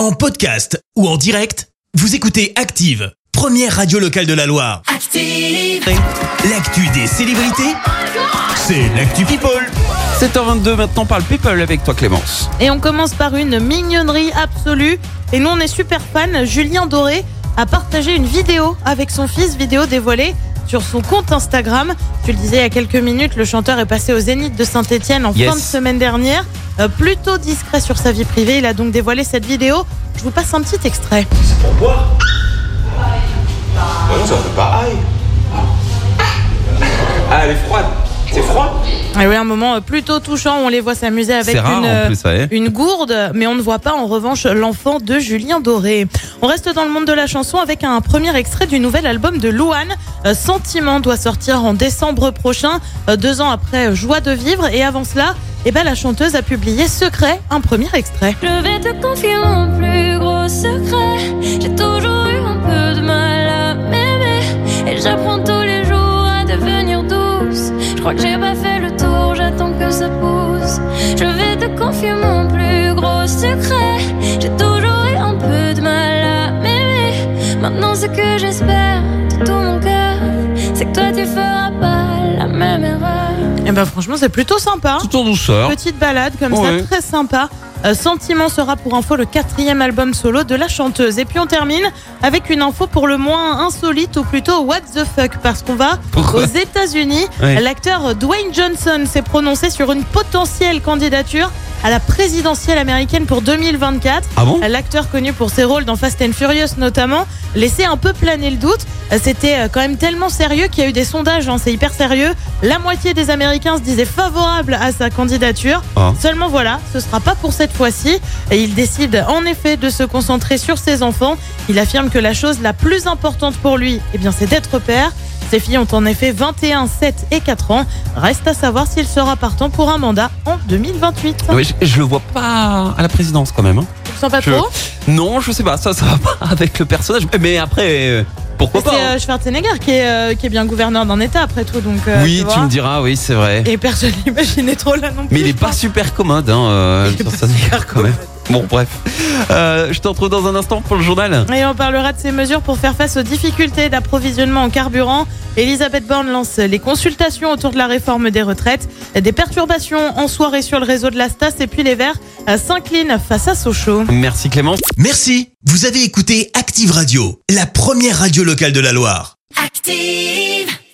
En podcast ou en direct, vous écoutez Active, première radio locale de la Loire. Active. L'actu des célébrités, c'est l'actu People. 7h22 maintenant parle People avec toi Clémence. Et on commence par une mignonnerie absolue. Et nous, on est super fans. Julien Doré a partagé une vidéo avec son fils, vidéo dévoilée sur son compte Instagram. Tu le disais il y a quelques minutes, le chanteur est passé au Zénith de Saint-Etienne en Yes. fin de semaine dernière. Euh, plutôt discret sur sa vie privée, il a donc dévoilé cette vidéo. Je vous passe un petit extrait. Pour boire Ouais, ça fait pas aïe. Ah, elle est froide. Et oui, un moment euh, plutôt touchant où on les voit s'amuser avec rare une, euh, plus, ouais. une gourde, mais on ne voit pas en revanche l'enfant de Julien Doré. On reste dans le monde de la chanson avec un premier extrait du nouvel album de Louane. Euh, Sentiment doit sortir en décembre prochain, euh, deux ans après euh, Joie de vivre. Et avant cela, eh ben, la chanteuse a publié Secret, un premier extrait. Je vais te confier mon plus gros secret. J'ai toujours eu un peu de mal à m'aimer. Et j'apprends tous les jours à devenir douce. Je crois que j'ai pas fait Et ben, franchement, c'est plutôt sympa. Tout en douceur. Petite balade comme Ouais. ça, très sympa. Euh, Sentiment sera pour info le quatrième album solo de la chanteuse. Et puis on termine avec une info pour le moins insolite ou plutôt what the fuck parce qu'on va Pourquoi aux États-Unis. Ouais. L'acteur Dwayne Johnson s'est prononcé sur une potentielle candidature à la présidentielle américaine pour 2024. Ah bon? L'acteur connu pour ses rôles dans Fast and Furious notamment laissait un peu planer le doute. Euh, C'était euh, quand même tellement sérieux qu'il y a eu des sondages, hein, c'est hyper sérieux. La moitié des Américains se disaient favorables à sa candidature. Ah. Seulement voilà, ce sera pas pour cette fois-ci. Et il décide en effet de se concentrer sur ses enfants. Il affirme que la chose la plus importante pour lui, eh bien, c'est d'être père. Ses filles ont en effet 21, 7 et 4 ans. Reste à savoir s'il sera partant pour un mandat en 2028. Oui, je, je le vois pas à la présidence quand même. hein. Tu le sens pas Je- trop? Non, je sais pas, ça, ça va pas avec le personnage. Mais après, pourquoi C'est pas hein. euh, Schwarzenegger qui est, euh, qui est bien gouverneur d'un État après tout. Donc, euh, Oui, tu me diras, oui, c'est vrai. Et personne n'imaginait trop là non plus. Mais il est pas super commode, hein, Schwarzenegger, quand même. Bon, bref. Euh, je te retrouve dans un instant pour le journal. Et on parlera de ces mesures pour faire face aux difficultés d'approvisionnement en carburant. Elisabeth Borne lance les consultations autour de la réforme des retraites, des perturbations en soirée sur le réseau de la Stas et puis les Verts s'inclinent face à Sochaux. Merci Clémence. Merci, vous avez écouté Active Radio, la première radio locale de la Loire. Active.